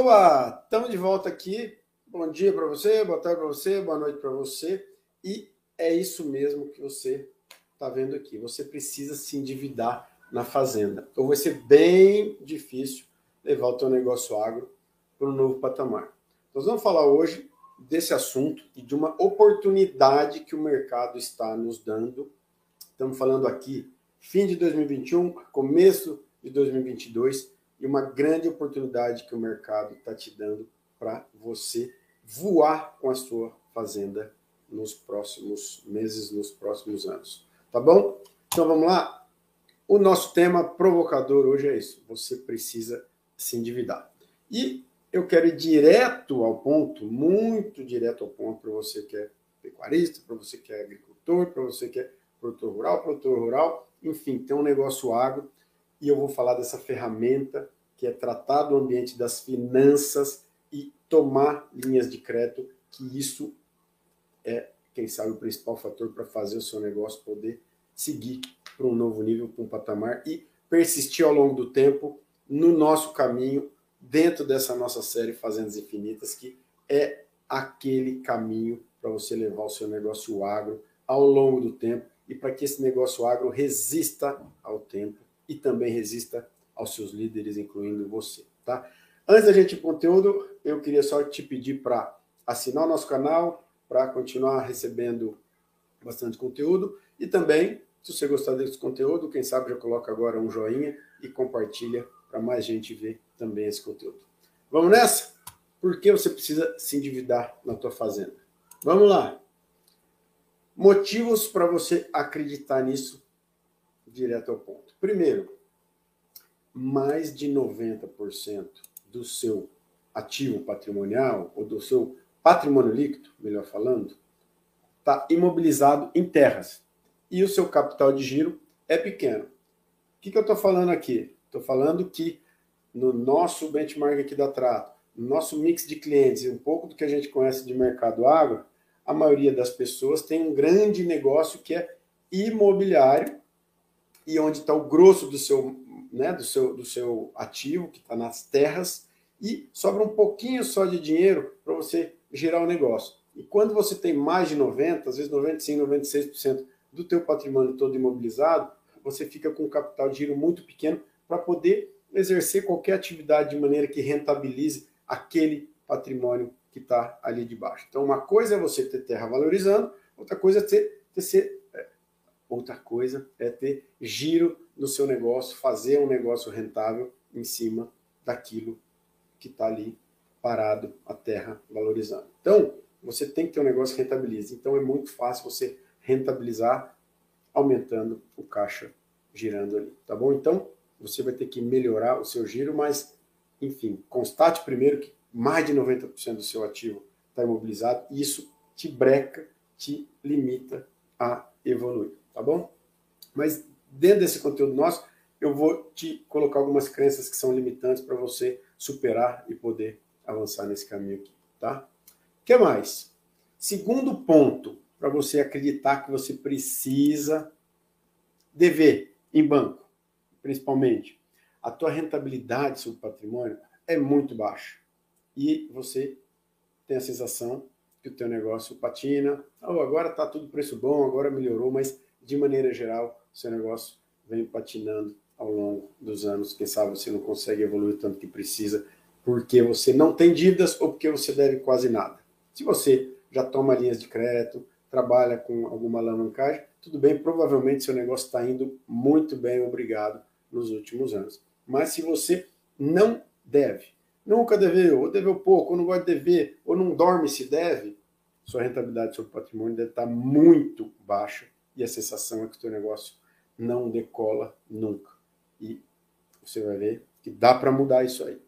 Oba, estamos de volta aqui. Bom dia para você, boa tarde para você, boa noite para você. E é isso mesmo que você está vendo aqui. Você precisa se endividar na fazenda. Ou vai ser bem difícil levar o teu negócio agro para um novo patamar. Nós vamos falar hoje desse assunto e de uma oportunidade que o mercado está nos dando. Estamos falando aqui fim de 2021, começo de 2022 e uma grande oportunidade que o mercado está te dando para você voar com a sua fazenda nos próximos meses, nos próximos anos. Tá bom? Então vamos lá? O nosso tema provocador hoje é isso. Você precisa se endividar. E eu quero ir direto ao ponto, muito direto ao ponto, para você que é pecuarista, para você que é agricultor, para você que é produtor rural, produtor rural, enfim, tem um negócio agro e eu vou falar dessa ferramenta que é tratar do ambiente das finanças e tomar linhas de crédito, que isso é, quem sabe, o principal fator para fazer o seu negócio poder seguir para um novo nível, para um patamar e persistir ao longo do tempo no nosso caminho, dentro dessa nossa série Fazendas Infinitas, que é aquele caminho para você levar o seu negócio agro ao longo do tempo e para que esse negócio agro resista ao tempo e também resista aos seus líderes, incluindo você, tá? Antes da gente ir para o conteúdo, eu queria só te pedir para assinar o nosso canal, para continuar recebendo bastante conteúdo e também, se você gostar desse conteúdo, quem sabe já coloca agora um joinha e compartilha para mais gente ver também esse conteúdo. Vamos nessa? Por que você precisa se endividar na tua fazenda? Vamos lá. Motivos para você acreditar nisso direto ao ponto. Primeiro, mais de 90% do seu ativo patrimonial, ou do seu patrimônio líquido, melhor falando, está imobilizado em terras. E o seu capital de giro é pequeno. O que, que eu estou falando aqui? Estou falando que no nosso benchmark aqui da Trato, no nosso mix de clientes e um pouco do que a gente conhece de mercado agro, a maioria das pessoas tem um grande negócio que é imobiliário e onde está o grosso do seu né, do, seu, do seu ativo, que está nas terras, e sobra um pouquinho só de dinheiro para você gerar o negócio. E quando você tem mais de 90%, às vezes 95%, 96% do teu patrimônio todo imobilizado, você fica com um capital de giro muito pequeno para poder exercer qualquer atividade de maneira que rentabilize aquele patrimônio que está ali debaixo. Então, uma coisa é você ter terra valorizando, outra coisa é ter, ter, outra coisa é ter giro no seu negócio, fazer um negócio rentável em cima daquilo que está ali parado, a terra valorizando. Então, você tem que ter um negócio que rentabilize. Então, é muito fácil você rentabilizar aumentando o caixa girando ali, tá bom? Então, você vai ter que melhorar o seu giro, mas, enfim, constate primeiro que mais de 90% do seu ativo está imobilizado e isso te breca, te limita a evoluir, tá bom? Mas dentro desse conteúdo nosso, eu vou te colocar algumas crenças que são limitantes para você superar e poder avançar nesse caminho aqui, tá? O que mais? Segundo ponto para você acreditar que você precisa dever em banco, principalmente, a tua rentabilidade sobre patrimônio é muito baixa e você tem a sensação que o teu negócio patina, oh, agora está tudo preço bom, agora melhorou, mas de maneira geral seu negócio vem patinando ao longo dos anos. Quem sabe você não consegue evoluir tanto que precisa, porque você não tem dívidas ou porque você deve quase nada. Se você já toma linhas de crédito, trabalha com alguma alavancagem, tudo bem, provavelmente seu negócio está indo muito bem, obrigado, nos últimos anos. Mas se você não deve, nunca deveu, ou deveu pouco, ou não gosta de dever, ou não dorme se deve, sua rentabilidade sobre patrimônio deve estar muito baixa e a sensação é que o seu negócio não decola nunca. E você vai ver que dá para mudar isso aí.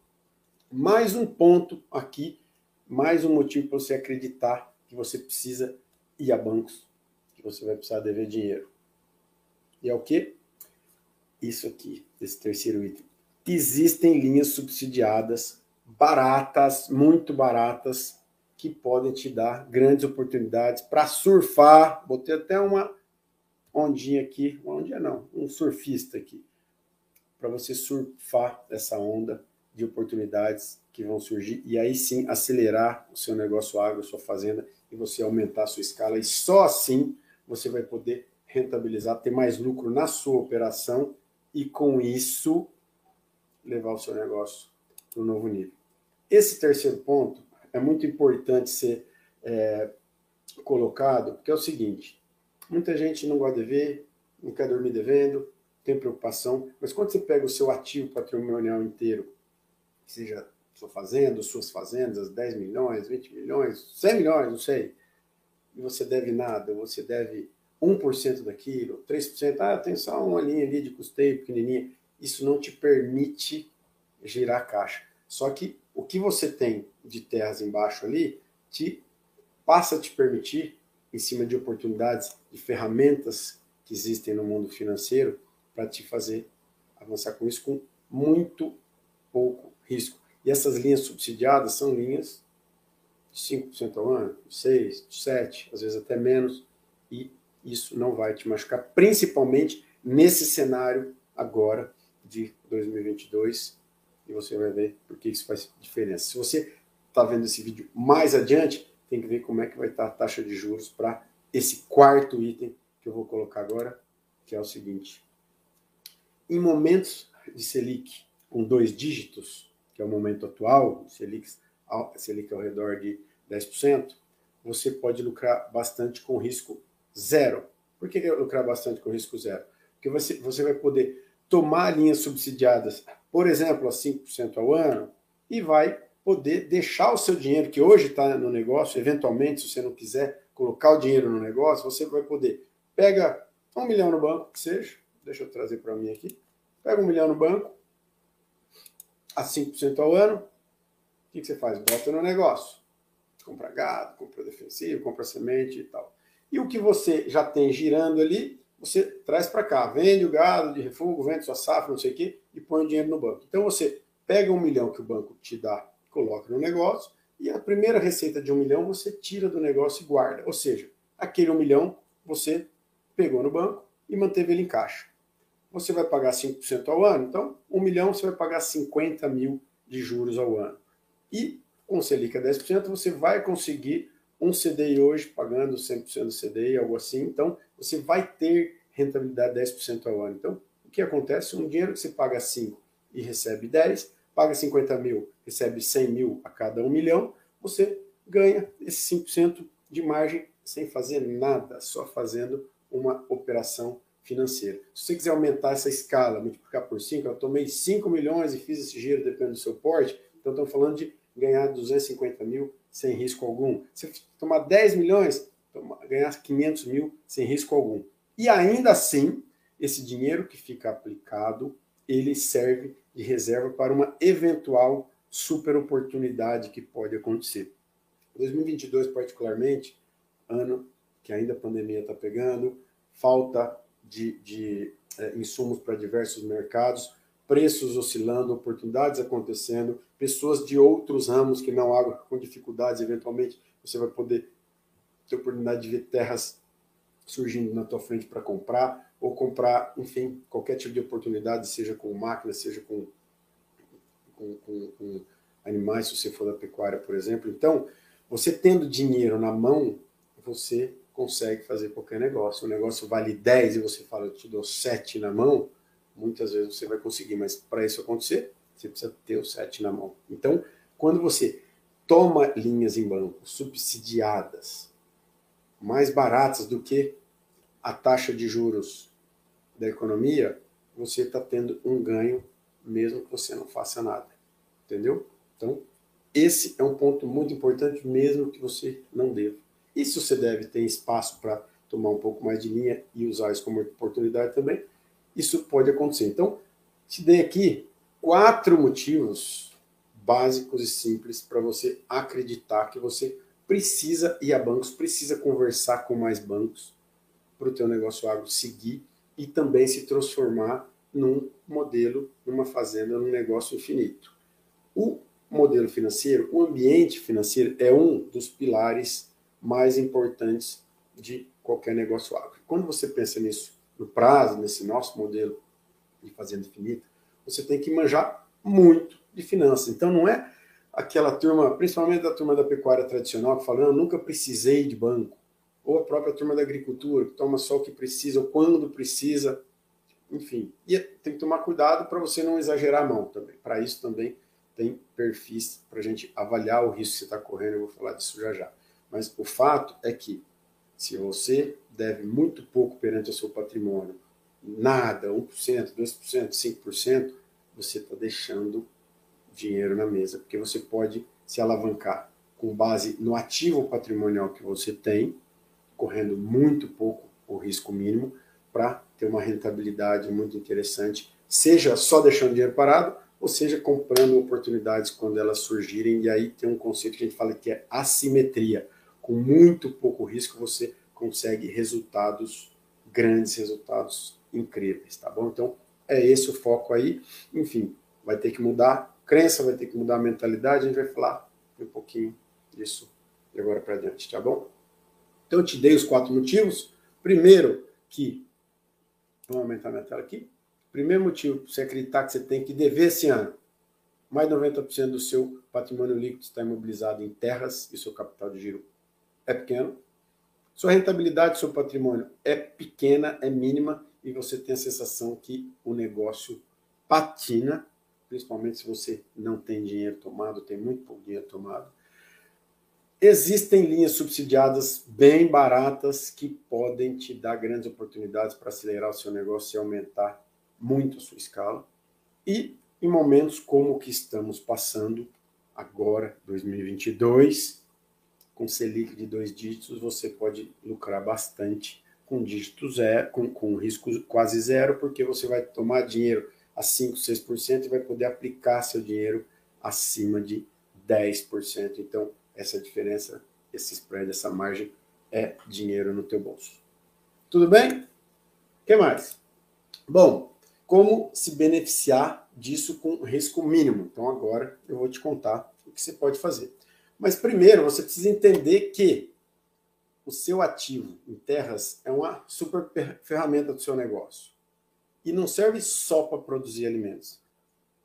Mais um ponto aqui, mais um motivo para você acreditar que você precisa ir a bancos, que você vai precisar dever dinheiro. E é o que? Isso aqui, esse terceiro item. Existem linhas subsidiadas baratas, muito baratas, que podem te dar grandes oportunidades para surfar. Botei até uma ondinha aqui, uma ondinha não, um surfista aqui, para você surfar essa onda de oportunidades que vão surgir e aí sim acelerar o seu negócio agro, sua fazenda e você aumentar a sua escala e só assim você vai poder rentabilizar, ter mais lucro na sua operação e com isso levar o seu negócio para um novo nível. Esse terceiro ponto é muito importante ser é, colocado, porque é o seguinte: muita gente não gosta de ver, não quer dormir devendo, tem preocupação, mas quando você pega o seu ativo patrimonial inteiro, seja sua fazenda, suas fazendas, 10 milhões, 20 milhões, 100 milhões, não sei, e você deve nada, você deve 1% daquilo, 3%, ah, tem só uma linha ali de custeio pequenininha, isso não te permite girar caixa. Só que o que você tem de terras embaixo ali te passa a te permitir, em cima de oportunidades, de ferramentas que existem no mundo financeiro, para te fazer avançar com isso com muito pouco risco. E essas linhas subsidiadas são linhas de 5% ao ano, de 6%, de 7%, às vezes até menos, e isso não vai te machucar, principalmente nesse cenário agora de 2022, e você vai ver porque isso faz diferença. Se você está vendo esse vídeo mais adiante, tem que ver como é que vai estar tá a taxa de juros para esse quarto item que eu vou colocar agora, que é o seguinte. Em momentos de Selic com dois dígitos, que é o momento atual, Selic, Selic ao redor de 10%, você pode lucrar bastante com risco zero. Por que lucrar bastante com risco zero? Porque você, você vai poder tomar linhas subsidiadas, por exemplo, a 5% ao ano, e vai poder deixar o seu dinheiro, que hoje está no negócio, eventualmente, se você não quiser colocar o dinheiro no negócio, você vai poder. Pega um milhão no banco, que seja, deixa eu trazer para mim aqui. Pega um milhão no banco, a 5% ao ano, o que, que você faz? Bota no negócio. Compra gado, compra defensivo, compra semente e tal. E o que você já tem girando ali, você traz para cá. Vende o gado de refúgio, vende sua safra, não sei o quê, e põe o dinheiro no banco. Então você pega um milhão que o banco te dá, coloca no negócio, e a primeira receita de um milhão você tira do negócio e guarda. Ou seja, aquele um milhão você pegou no banco e manteve ele em caixa. Você vai pagar 5% ao ano, então um milhão você vai pagar 50 mil de juros ao ano. E com Selic a 10%, você vai conseguir um CDI hoje pagando 100% do CDI, algo assim. Então, você vai ter rentabilidade 10% ao ano. Então, o que acontece? Um dinheiro que você paga 5 e recebe 10, paga 50 mil, recebe 100 mil a cada 1 milhão, você ganha esse 5% de margem sem fazer nada, só fazendo uma operação financeira. Se você quiser aumentar essa escala, multiplicar por 5, eu tomei 5 milhões e fiz esse giro, depende do seu porte, então estamos falando de ganhar 250 mil sem risco algum. Se tomar 10 milhões, ganhar 500 mil sem risco algum. E ainda assim, esse dinheiro que fica aplicado, ele serve de reserva para uma eventual super oportunidade que pode acontecer. 2022, particularmente, ano que ainda a pandemia está pegando, falta de, de é, insumos para diversos mercados, preços oscilando, oportunidades acontecendo, pessoas de outros ramos que não agro com dificuldades, eventualmente você vai poder ter oportunidade de ver terras surgindo na tua frente para comprar, ou comprar, enfim, qualquer tipo de oportunidade, seja com máquinas, seja com, com, com, com animais, se você for da pecuária, por exemplo. Então, você tendo dinheiro na mão, você consegue fazer qualquer negócio. O negócio vale 10 e você fala, eu te dou 7 na mão, muitas vezes você vai conseguir, mas para isso acontecer, você precisa ter o set na mão. Então, quando você toma linhas em banco subsidiadas, mais baratas do que a taxa de juros da economia, você está tendo um ganho mesmo que você não faça nada. Entendeu? Então, esse é um ponto muito importante, mesmo que você não deva. E se você deve ter espaço para tomar um pouco mais de linha e usar isso como oportunidade também, isso pode acontecer. Então, te dei aqui quatro motivos básicos e simples para você acreditar que você precisa ir a bancos, precisa conversar com mais bancos para o teu negócio agro seguir e também se transformar num modelo, numa fazenda, num negócio infinito. O modelo financeiro, o ambiente financeiro é um dos pilares mais importantes de qualquer negócio agro. Quando você pensa nisso no prazo, nesse nosso modelo de fazenda infinita, você tem que manjar muito de finanças. Então não é aquela turma, principalmente da turma da pecuária tradicional, que fala, eu nunca precisei de banco, ou a própria turma da agricultura, que toma só o que precisa, ou quando precisa, enfim. E tem que tomar cuidado para você não exagerar a mão também. Para isso também tem perfis para a gente avaliar o risco que você está correndo, eu vou falar disso já já. Mas o fato é que se você deve muito pouco perante o seu patrimônio, nada, 1%, 2%, 5%, você está deixando dinheiro na mesa, porque você pode se alavancar com base no ativo patrimonial que você tem, correndo muito pouco o risco mínimo, para ter uma rentabilidade muito interessante, seja só deixando dinheiro parado, ou seja, comprando oportunidades quando elas surgirem. E aí tem um conceito que a gente fala que é assimetria. Com muito pouco risco, você consegue resultados grandes, resultados incríveis, tá bom? Então, é esse o foco aí. Enfim, vai ter que mudar crença, vai ter que mudar a mentalidade, a gente vai falar um pouquinho disso de agora para diante, tá bom? Então eu te dei os quatro motivos. Primeiro, que. Vamos aumentar minha tela aqui. Primeiro motivo para você acreditar que você tem que dever esse ano. Mais de 90% do seu patrimônio líquido está imobilizado em terras e seu capital de giro é pequeno. Sua rentabilidade, seu patrimônio é pequena, é mínima e você tem a sensação que o negócio patina principalmente se você não tem dinheiro tomado, tem muito pouco dinheiro tomado. Existem linhas subsidiadas bem baratas que podem te dar grandes oportunidades para acelerar o seu negócio e aumentar muito a sua escala. E em momentos como o que estamos passando agora, 2022, com Selic de dois dígitos, você pode lucrar bastante com dígito zero, com, com risco quase zero, porque você vai tomar dinheiro a 5, 6% e vai poder aplicar seu dinheiro acima de 10%. Então, essa diferença, esse spread, essa margem é dinheiro no teu bolso. Tudo bem? O que mais? Bom, como se beneficiar disso com risco mínimo? Então, agora eu vou te contar o que você pode fazer. Mas primeiro, você precisa entender que o seu ativo em terras é uma super ferramenta do seu negócio e não serve só para produzir alimentos.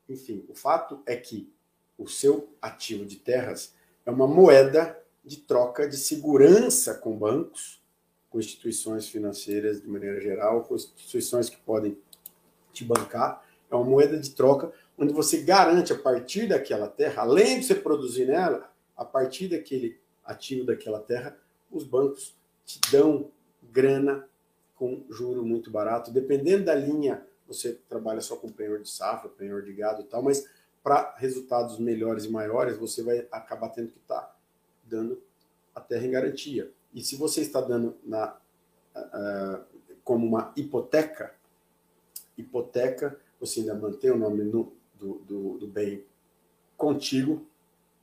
Enfim, o fato é que o seu ativo de terras é uma moeda de troca de segurança com bancos, com instituições financeiras de maneira geral, com instituições que podem te bancar. É uma moeda de troca onde você garante a partir daquela terra, além de você produzir nela, a partir daquele ativo daquela terra, os bancos te dão grana com juro muito barato. Dependendo da linha, você trabalha só com penhor de safra, penhor de gado e tal, mas para resultados melhores e maiores, você vai acabar tendo que estar tá dando a terra em garantia. E se você está dando na, uh, como uma hipoteca, hipoteca, você ainda mantém o nome no, do, do, do bem contigo,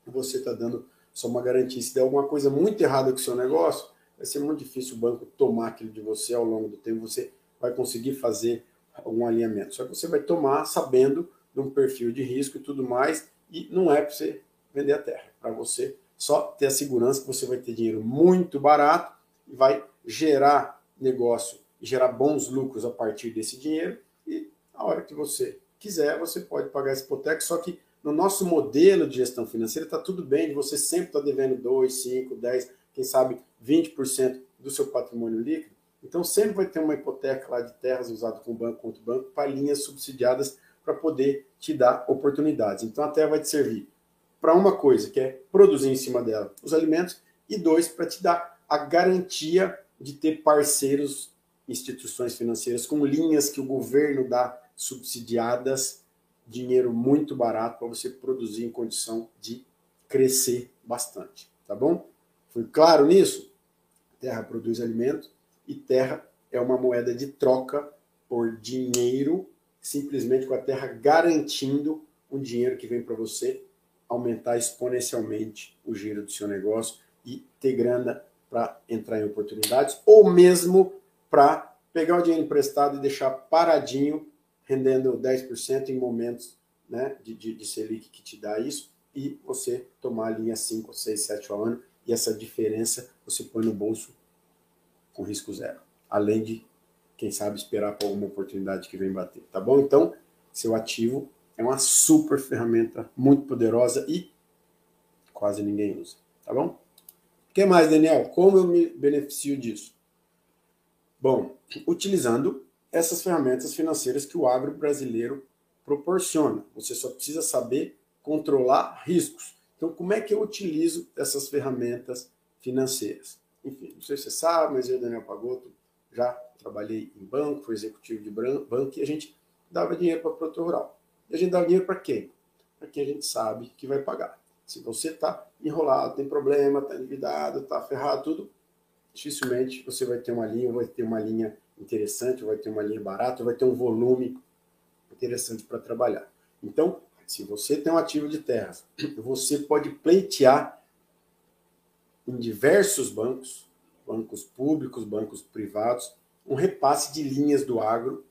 você está dando só uma garantia. Se der alguma coisa muito errada com o seu negócio, vai ser muito difícil o banco tomar aquilo de você ao longo do tempo. Você vai conseguir fazer algum alinhamento. Só que você vai tomar sabendo de um perfil de risco e tudo mais, e não é para você vender a terra, para você só ter a segurança que você vai ter dinheiro muito barato e vai gerar negócio gerar bons lucros a partir desse dinheiro e a hora que você quiser, você pode pagar essa hipoteca, só que no nosso modelo de gestão financeira está tudo bem, você sempre está devendo 2, 5, 10, quem sabe 20% do seu patrimônio líquido. Então sempre vai ter uma hipoteca lá de terras usada com banco contra banco para linhas subsidiadas para poder te dar oportunidades. Então a terra vai te servir para uma coisa, que é produzir em cima dela os alimentos, e dois, para te dar a garantia de ter parceiros, instituições financeiras com linhas que o governo dá subsidiadas, dinheiro muito barato para você produzir em condição de crescer bastante, tá bom? Foi claro nisso? Terra produz alimento e terra é uma moeda de troca por dinheiro, simplesmente com a terra garantindo um dinheiro que vem para você aumentar exponencialmente o giro do seu negócio e ter grana para entrar em oportunidades, ou mesmo para pegar o dinheiro emprestado e deixar paradinho, rendendo 10% em momentos né, de, de, de Selic que te dá isso, e você tomar a linha 5, 6, 7 ao ano e essa diferença você põe no bolso com risco zero. Além de, quem sabe, esperar por alguma oportunidade que vem bater. Tá bom? Então, seu ativo é uma super ferramenta, muito poderosa e quase ninguém usa, tá bom? O que mais, Daniel? Como eu me beneficio disso? Bom, utilizando essas ferramentas financeiras que o agro brasileiro proporciona. Você só precisa saber controlar riscos. Então, como é que eu utilizo essas ferramentas financeiras? Enfim, não sei se você sabe, mas eu, Daniel Pagoto, já trabalhei em banco, fui executivo de banco e a gente dava dinheiro para o produtor rural. E a gente dava dinheiro para quem? Para quem a gente sabe que vai pagar. Se você está enrolado, tem problema, está endividado, está ferrado, tudo, dificilmente você vai ter uma linha, vai ter uma linha interessante, vai ter uma linha barata, vai ter um volume interessante para trabalhar. Então, se você tem um ativo de terras, você pode pleitear em diversos bancos, bancos públicos, bancos privados, um repasse de linhas do agro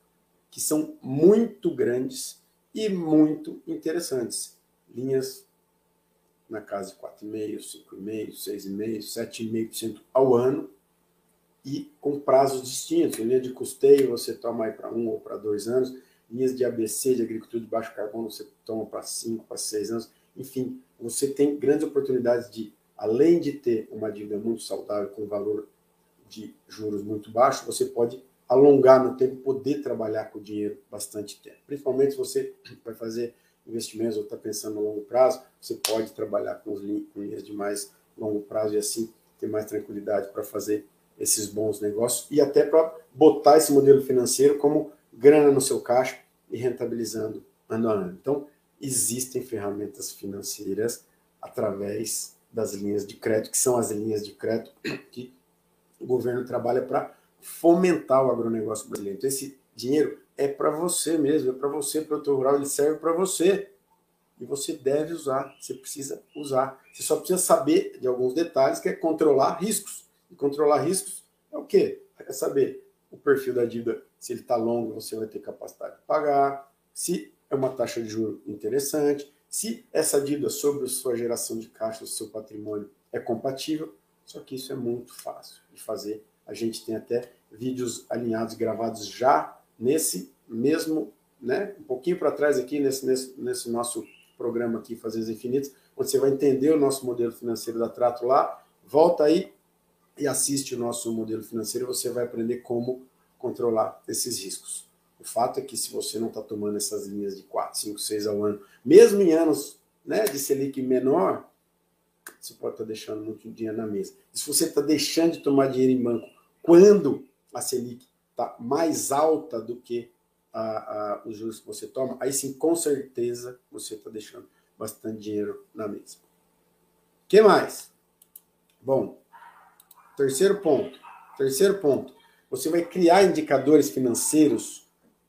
que são muito grandes e muito interessantes. Linhas na casa de 4,5%, 5,5%, 6,5%, 7,5% ao ano e com prazos distintos. Linha de custeio você toma aí para um ou para dois anos, linhas de ABC, de agricultura de baixo carbono, você toma para cinco, para seis anos. Enfim, você tem grandes oportunidades de, além de ter uma dívida muito saudável com valor de juros muito baixo, você pode alongar no tempo, poder trabalhar com o dinheiro bastante tempo. Principalmente se você vai fazer investimentos ou está pensando no longo prazo, você pode trabalhar com, os linhas de mais longo prazo e assim ter mais tranquilidade para fazer esses bons negócios e até para botar esse modelo financeiro como grana no seu caixa e rentabilizando ano a ano. Então, existem ferramentas financeiras através das linhas de crédito, que são as linhas de crédito que o governo trabalha para fomentar o agronegócio brasileiro. Então, esse dinheiro é para você mesmo, é para você, produtor rural, ele serve para você. E você deve usar, você precisa usar. Você só precisa saber de alguns detalhes, que é controlar riscos. E controlar riscos é o quê? É saber o perfil da dívida, se ele está longo, você vai ter capacidade de pagar, se é uma taxa de juro interessante, se essa dívida sobre a sua geração de caixa, o seu patrimônio é compatível. Só que isso é muito fácil de fazer. A gente tem até vídeos alinhados, gravados já nesse mesmo, né, um pouquinho para trás aqui, nesse, nesse, nesse nosso programa aqui, Fazendas Infinitas, onde você vai entender o nosso modelo financeiro da Trato lá, volta aí e assiste o nosso modelo financeiro, você vai aprender como controlar esses riscos. O fato é que se você não está tomando essas linhas de 4, 5, 6 ao ano, mesmo em anos né, de Selic menor, você pode estar tá deixando muito dinheiro na mesa. E se você está deixando de tomar dinheiro em banco quando a Selic está mais alta do que a, a, os juros que você toma, aí sim, com certeza, você está deixando bastante dinheiro na mesa. O que mais? Bom, terceiro ponto. Terceiro ponto. Você vai criar indicadores financeiros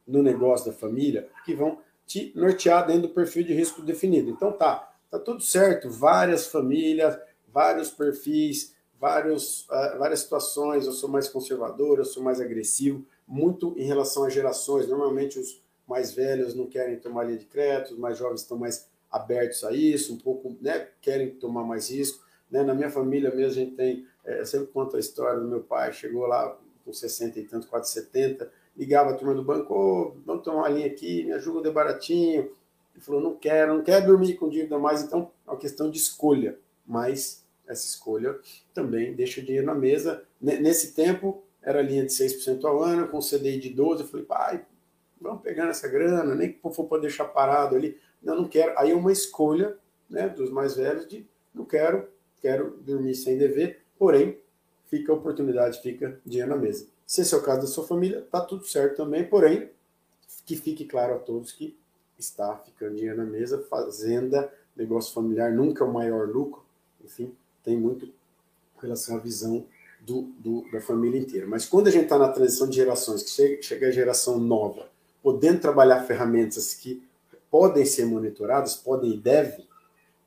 no negócio da família que vão te nortear dentro do perfil de risco definido. Então tá, tá tudo certo. Várias famílias, vários perfis, vários, uh, várias situações. Eu sou mais conservador, eu sou mais agressivo muito em relação às gerações. Normalmente os mais velhos não querem tomar linha de crédito, os mais jovens estão mais abertos a isso, um pouco, né, querem tomar mais risco. Né? Na minha família mesmo a gente tem, é, eu sempre conto a história do meu pai, chegou lá com 60 e tanto, quase 70, ligava a turma do banco, oh, vamos tomar uma linha aqui, me ajuda de baratinho. Ele falou, não quero, não quero dormir com dívida mais, então é uma questão de escolha, mas essa escolha também deixa o dinheiro na mesa. Nesse tempo, era linha de 6% ao ano, com CDI de 12%. Eu falei, pai, vamos pegando essa grana, nem que for para deixar parado ali. Não, não quero. Aí é uma escolha né, dos mais velhos de não quero, quero dormir sem dever, porém, fica a oportunidade, fica dinheiro na mesa. Se esse é o caso da sua família, tá tudo certo também, porém, que fique claro a todos que está ficando dinheiro na mesa, fazenda, negócio familiar, nunca é o maior lucro, enfim, tem muito relação à visão do, do, da família inteira. Mas quando a gente está na transição de gerações, que chega, chega a geração nova, podendo trabalhar ferramentas que podem ser monitoradas, podem e devem,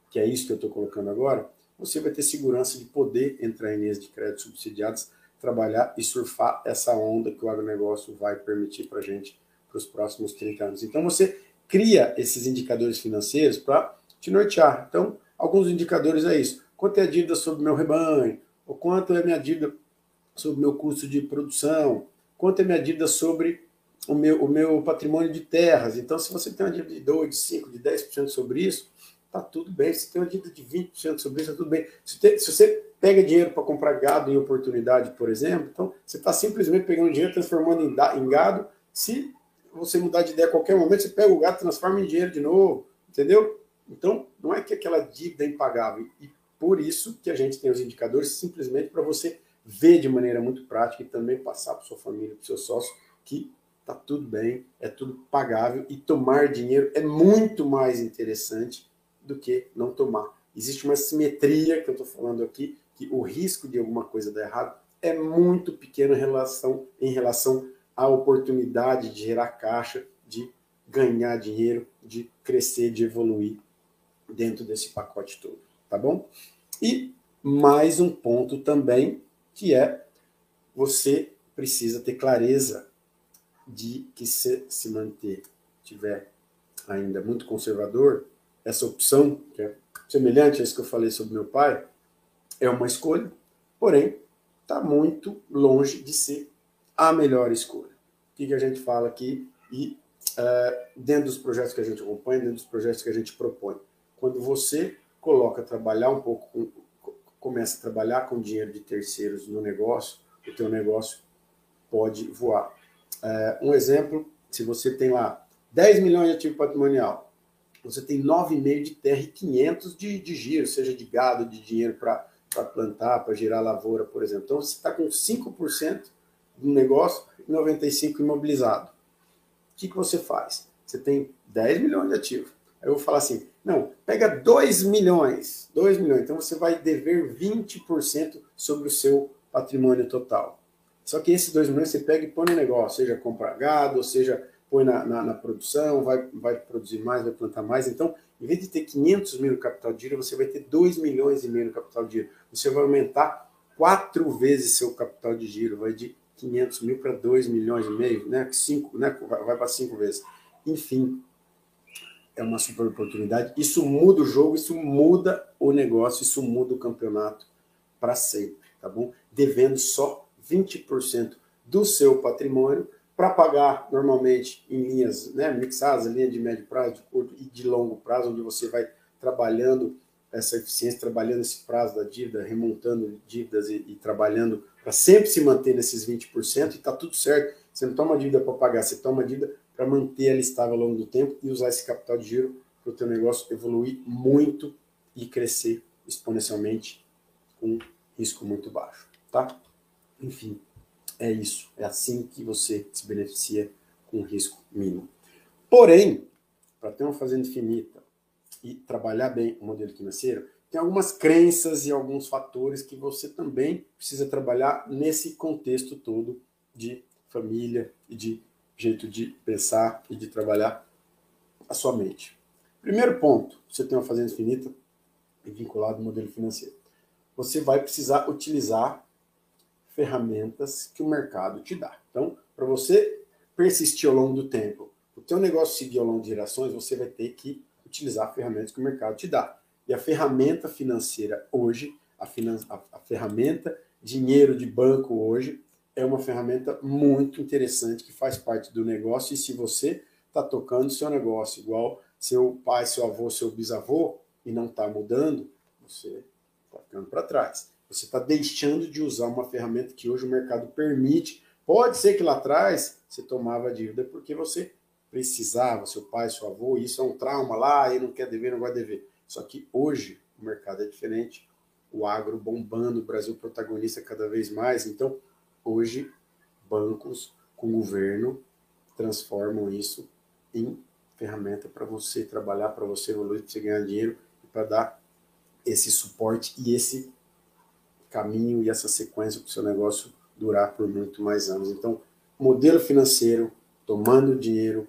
que é isso que eu estou colocando agora, você vai ter segurança de poder entrar em linhas de crédito subsidiadas, trabalhar e surfar essa onda que o agronegócio vai permitir para a gente para os próximos 30 anos. Então você cria esses indicadores financeiros para te nortear. Então, alguns indicadores é isso. Quanto é a dívida sobre o meu rebanho? o quanto é minha dívida sobre o meu custo de produção, quanto é minha dívida sobre o meu, o meu patrimônio de terras. Então, se você tem uma dívida de 2, de 5, de 10% sobre isso, tá tudo bem. Se tem uma dívida de 20% sobre isso, tá tudo bem. Se, tem, se você pega dinheiro para comprar gado em oportunidade, por exemplo, então você está simplesmente pegando dinheiro, transformando em, em gado. Se você mudar de ideia a qualquer momento, você pega o gado, transforma em dinheiro de novo, entendeu? Então, não é que aquela dívida é impagável. E por isso que a gente tem os indicadores, simplesmente para você ver de maneira muito prática e também passar para sua família, para seu sócio, que tá tudo bem, é tudo pagável e tomar dinheiro é muito mais interessante do que não tomar. Existe uma simetria que eu estou falando aqui, que o risco de alguma coisa dar errado é muito pequeno em relação, em relação à oportunidade de gerar caixa, de ganhar dinheiro, de crescer, de evoluir dentro desse pacote todo, tá bom? E mais um ponto também, que é você precisa ter clareza de que se se manter tiver ainda muito conservador, essa opção, que é semelhante a isso que eu falei sobre meu pai, é uma escolha, porém está muito longe de ser a melhor escolha. O que, que a gente fala aqui e uh, dentro dos projetos que a gente acompanha, dentro dos projetos que a gente propõe. Quando você coloca trabalhar um pouco, com, começa a trabalhar com dinheiro de terceiros no negócio, o teu negócio pode voar. Uh, um exemplo, se você tem lá 10 milhões de ativo patrimonial, você tem 9,5 de terra e 500 de, de giro, seja de gado, de dinheiro para plantar, para girar lavoura, por exemplo. Então você está com 5% do negócio e 95% imobilizado. O que, que você faz? Você tem 10 milhões de ativos. Aí eu vou falar assim, não, pega 2 milhões, 2 milhões, então você vai dever 20% sobre o seu patrimônio total. Só que esses 2 milhões você pega e põe no negócio, seja comprar gado, ou seja põe na, na, na, produção, vai, vai produzir mais, vai plantar mais. Então, em vez de ter 500 mil no capital de giro, você vai ter 2 milhões e meio no capital de giro. Você vai aumentar quatro vezes seu capital de giro, vai de 500 mil para 2 milhões e meio, né? Cinco, né? vai para cinco vezes. Enfim, é uma super oportunidade. Isso muda o jogo, isso muda o negócio, isso muda o campeonato para sempre, tá bom? Devendo só 20% do seu patrimônio para pagar normalmente em linhas né, mixadas, linha de médio prazo, de curto e de longo prazo, onde você vai trabalhando essa eficiência, trabalhando esse prazo da dívida, remontando dívidas e, e trabalhando para sempre se manter nesses 20% e está tudo certo. Você não toma dívida para pagar, você toma dívida para manter ela estável ao longo do tempo e usar esse capital de giro para o teu negócio evoluir muito e crescer exponencialmente com risco muito baixo, tá? Enfim, é isso. É assim que você se beneficia com risco mínimo. Porém, para ter uma fazenda infinita e trabalhar bem o modelo financeiro, tem algumas crenças e alguns fatores que você também precisa trabalhar nesse contexto todo de família e de jeito de pensar e de trabalhar a sua mente. Primeiro ponto, você tem uma fazenda infinita e vinculado ao modelo financeiro. Você vai precisar utilizar ferramentas que o mercado te dá. Então, para você persistir ao longo do tempo, o teu negócio seguir ao longo de gerações, você vai ter que utilizar ferramentas que o mercado te dá. E a ferramenta financeira hoje, a, finan a, a ferramenta dinheiro de banco hoje, é uma ferramenta muito interessante que faz parte do negócio. E se você está tocando seu negócio igual seu pai, seu avô, seu bisavô, e não está mudando, você está ficando para trás. Você está deixando de usar uma ferramenta que hoje o mercado permite. Pode ser que lá atrás você tomava dívida porque você precisava, seu pai, seu avô, isso é um trauma lá, e não quer dever, não vai dever. Só que hoje o mercado é diferente, o agro bombando, o Brasil protagonista cada vez mais. Então, hoje, bancos com governo transformam isso em ferramenta para você trabalhar, para você evoluir, para você ganhar dinheiro para dar esse suporte e esse caminho e essa sequência para o seu negócio durar por muito mais anos. Então, modelo financeiro, tomando dinheiro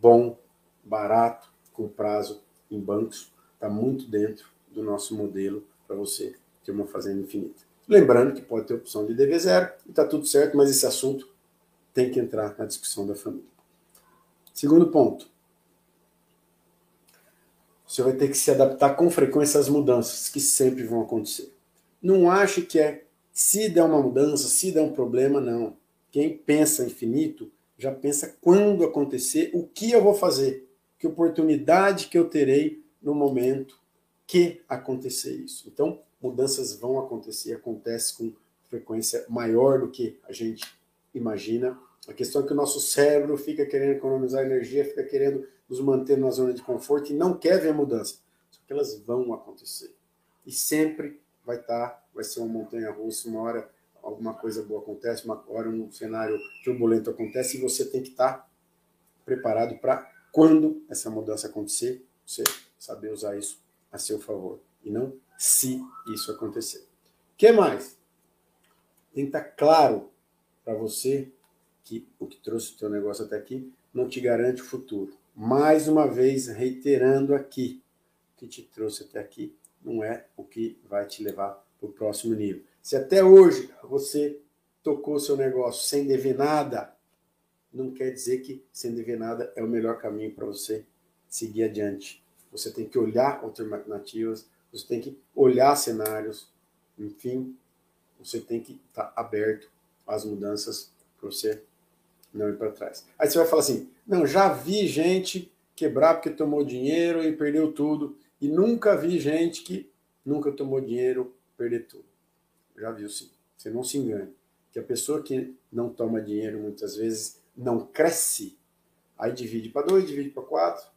bom, barato, com prazo em bancos, está muito dentro do nosso modelo para você ter uma fazenda infinita. Lembrando que pode ter opção de DV zero e está tudo certo, mas esse assunto tem que entrar na discussão da família. Segundo ponto. Você vai ter que se adaptar com frequência às mudanças que sempre vão acontecer. Não ache que é se der uma mudança, se der um problema, não. Quem pensa infinito já pensa quando acontecer, o que eu vou fazer, que oportunidade que eu terei no momento que acontecer isso. Então, mudanças vão acontecer, acontece com frequência maior do que a gente imagina. A questão é que o nosso cérebro fica querendo economizar energia, fica querendo nos manter numa zona de conforto e não quer ver mudança. Só que elas vão acontecer. E sempre vai estar, vai ser uma montanha russa, uma hora alguma coisa boa acontece, uma hora um cenário turbulento acontece e você tem que estar preparado para quando essa mudança acontecer, você saber usar isso a seu favor e não se isso acontecer. Que mais? Tem que estar claro para você que o que trouxe o teu negócio até aqui não te garante o futuro. Mais uma vez, reiterando aqui, o que te trouxe até aqui não é o que vai te levar para o próximo nível. Se até hoje você tocou seu negócio sem dever nada, não quer dizer que sem dever nada é o melhor caminho para você seguir adiante. Você tem que olhar alternativas, você tem que olhar cenários, enfim, você tem que estar tá aberto às mudanças para você não ir para trás. Aí você vai falar assim: não, já vi gente quebrar porque tomou dinheiro e perdeu tudo, e nunca vi gente que nunca tomou dinheiro perder tudo. Já viu sim. Você não se engane. Que a pessoa que não toma dinheiro muitas vezes não cresce, aí divide para dois, divide para quatro,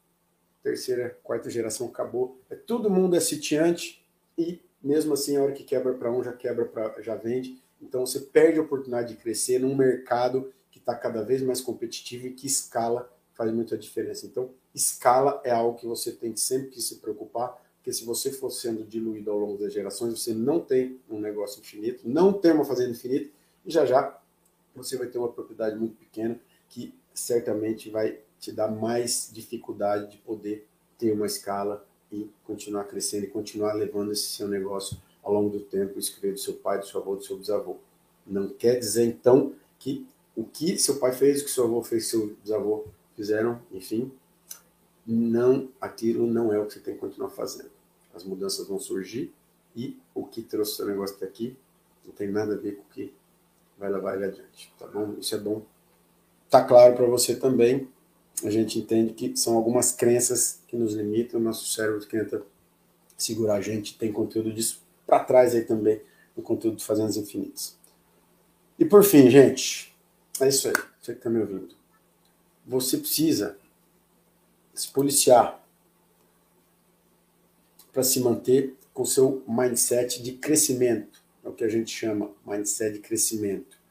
terceira, quarta geração acabou. É, todo mundo é sitiante e mesmo assim a hora que quebra para um já quebra para já vende. Então você perde a oportunidade de crescer num mercado que está cada vez mais competitivo e que escala faz muita diferença. Então escala é algo que você tem sempre que se preocupar, porque se você for sendo diluído ao longo das gerações, você não tem um negócio infinito, não tem uma fazenda infinita e já já você vai ter uma propriedade muito pequena que certamente vai te dar mais dificuldade de poder ter uma escala e continuar crescendo e continuar levando esse seu negócio ao longo do tempo, escrever do seu pai, do seu avô, do seu bisavô. Não quer dizer, então, que o que seu pai fez, o que seu avô fez, seu bisavô fizeram, enfim, não, aquilo não é o que você tem que continuar fazendo. As mudanças vão surgir e o que trouxe o seu negócio até aqui não tem nada a ver com o que vai levar ele adiante, tá bom? Isso é bom. Tá claro para você também a gente entende que são algumas crenças que nos limitam, o nosso cérebro tenta segurar a gente, tem conteúdo disso para trás aí também, no conteúdo de Fazendas Infinitas. E por fim, gente, é isso aí, você que está me ouvindo. Você precisa se policiar para se manter com seu mindset de crescimento, é o que a gente chama mindset de crescimento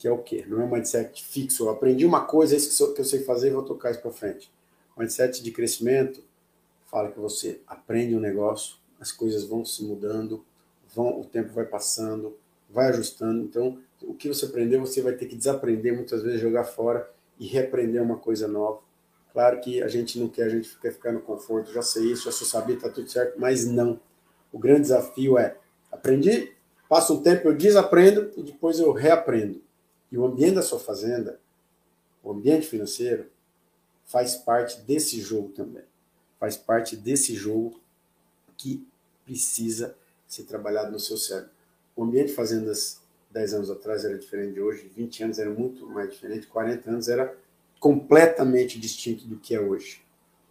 que é o quê? Não é um mindset fixo. Eu aprendi uma coisa, é isso que eu sei fazer vou tocar isso para frente. Mindset de crescimento fala que você aprende um negócio, as coisas vão se mudando, vão, o tempo vai passando, vai ajustando. Então, o que você aprendeu, você vai ter que desaprender muitas vezes, jogar fora e reaprender uma coisa nova. Claro que a gente não quer, a gente quer ficar no conforto, já sei isso, já sou sabia, está tudo certo, mas não. O grande desafio é aprendi, passa um tempo, eu desaprendo e depois eu reaprendo. E o ambiente da sua fazenda, o ambiente financeiro, faz parte desse jogo também. Faz parte desse jogo que precisa ser trabalhado no seu cérebro. O ambiente de fazendas 10 anos atrás era diferente de hoje, 20 anos era muito mais diferente, 40 anos era completamente distinto do que é hoje.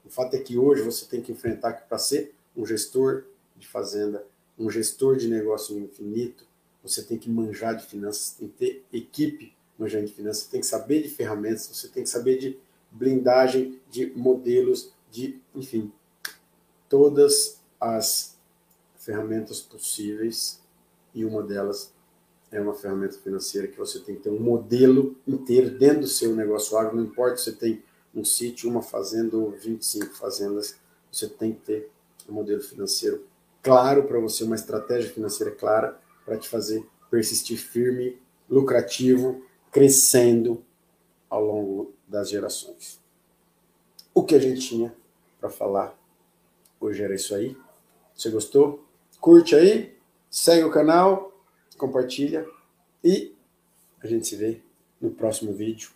O fato é que hoje você tem que enfrentar que para ser um gestor de fazenda, um gestor de negócio infinito, você tem que manjar de finanças, tem que ter equipe manjando de finanças, você tem que saber de ferramentas, você tem que saber de blindagem, de modelos, de, enfim, todas as ferramentas possíveis e uma delas é uma ferramenta financeira que você tem que ter um modelo inteiro dentro do seu negócio agro, não importa se você tem um sítio, uma fazenda ou 25 fazendas, você tem que ter um modelo financeiro claro para você, uma estratégia financeira clara para te fazer persistir firme, lucrativo, crescendo ao longo das gerações. O que a gente tinha para falar hoje era isso aí. Você gostou? Curte aí, segue o canal, compartilha e a gente se vê no próximo vídeo.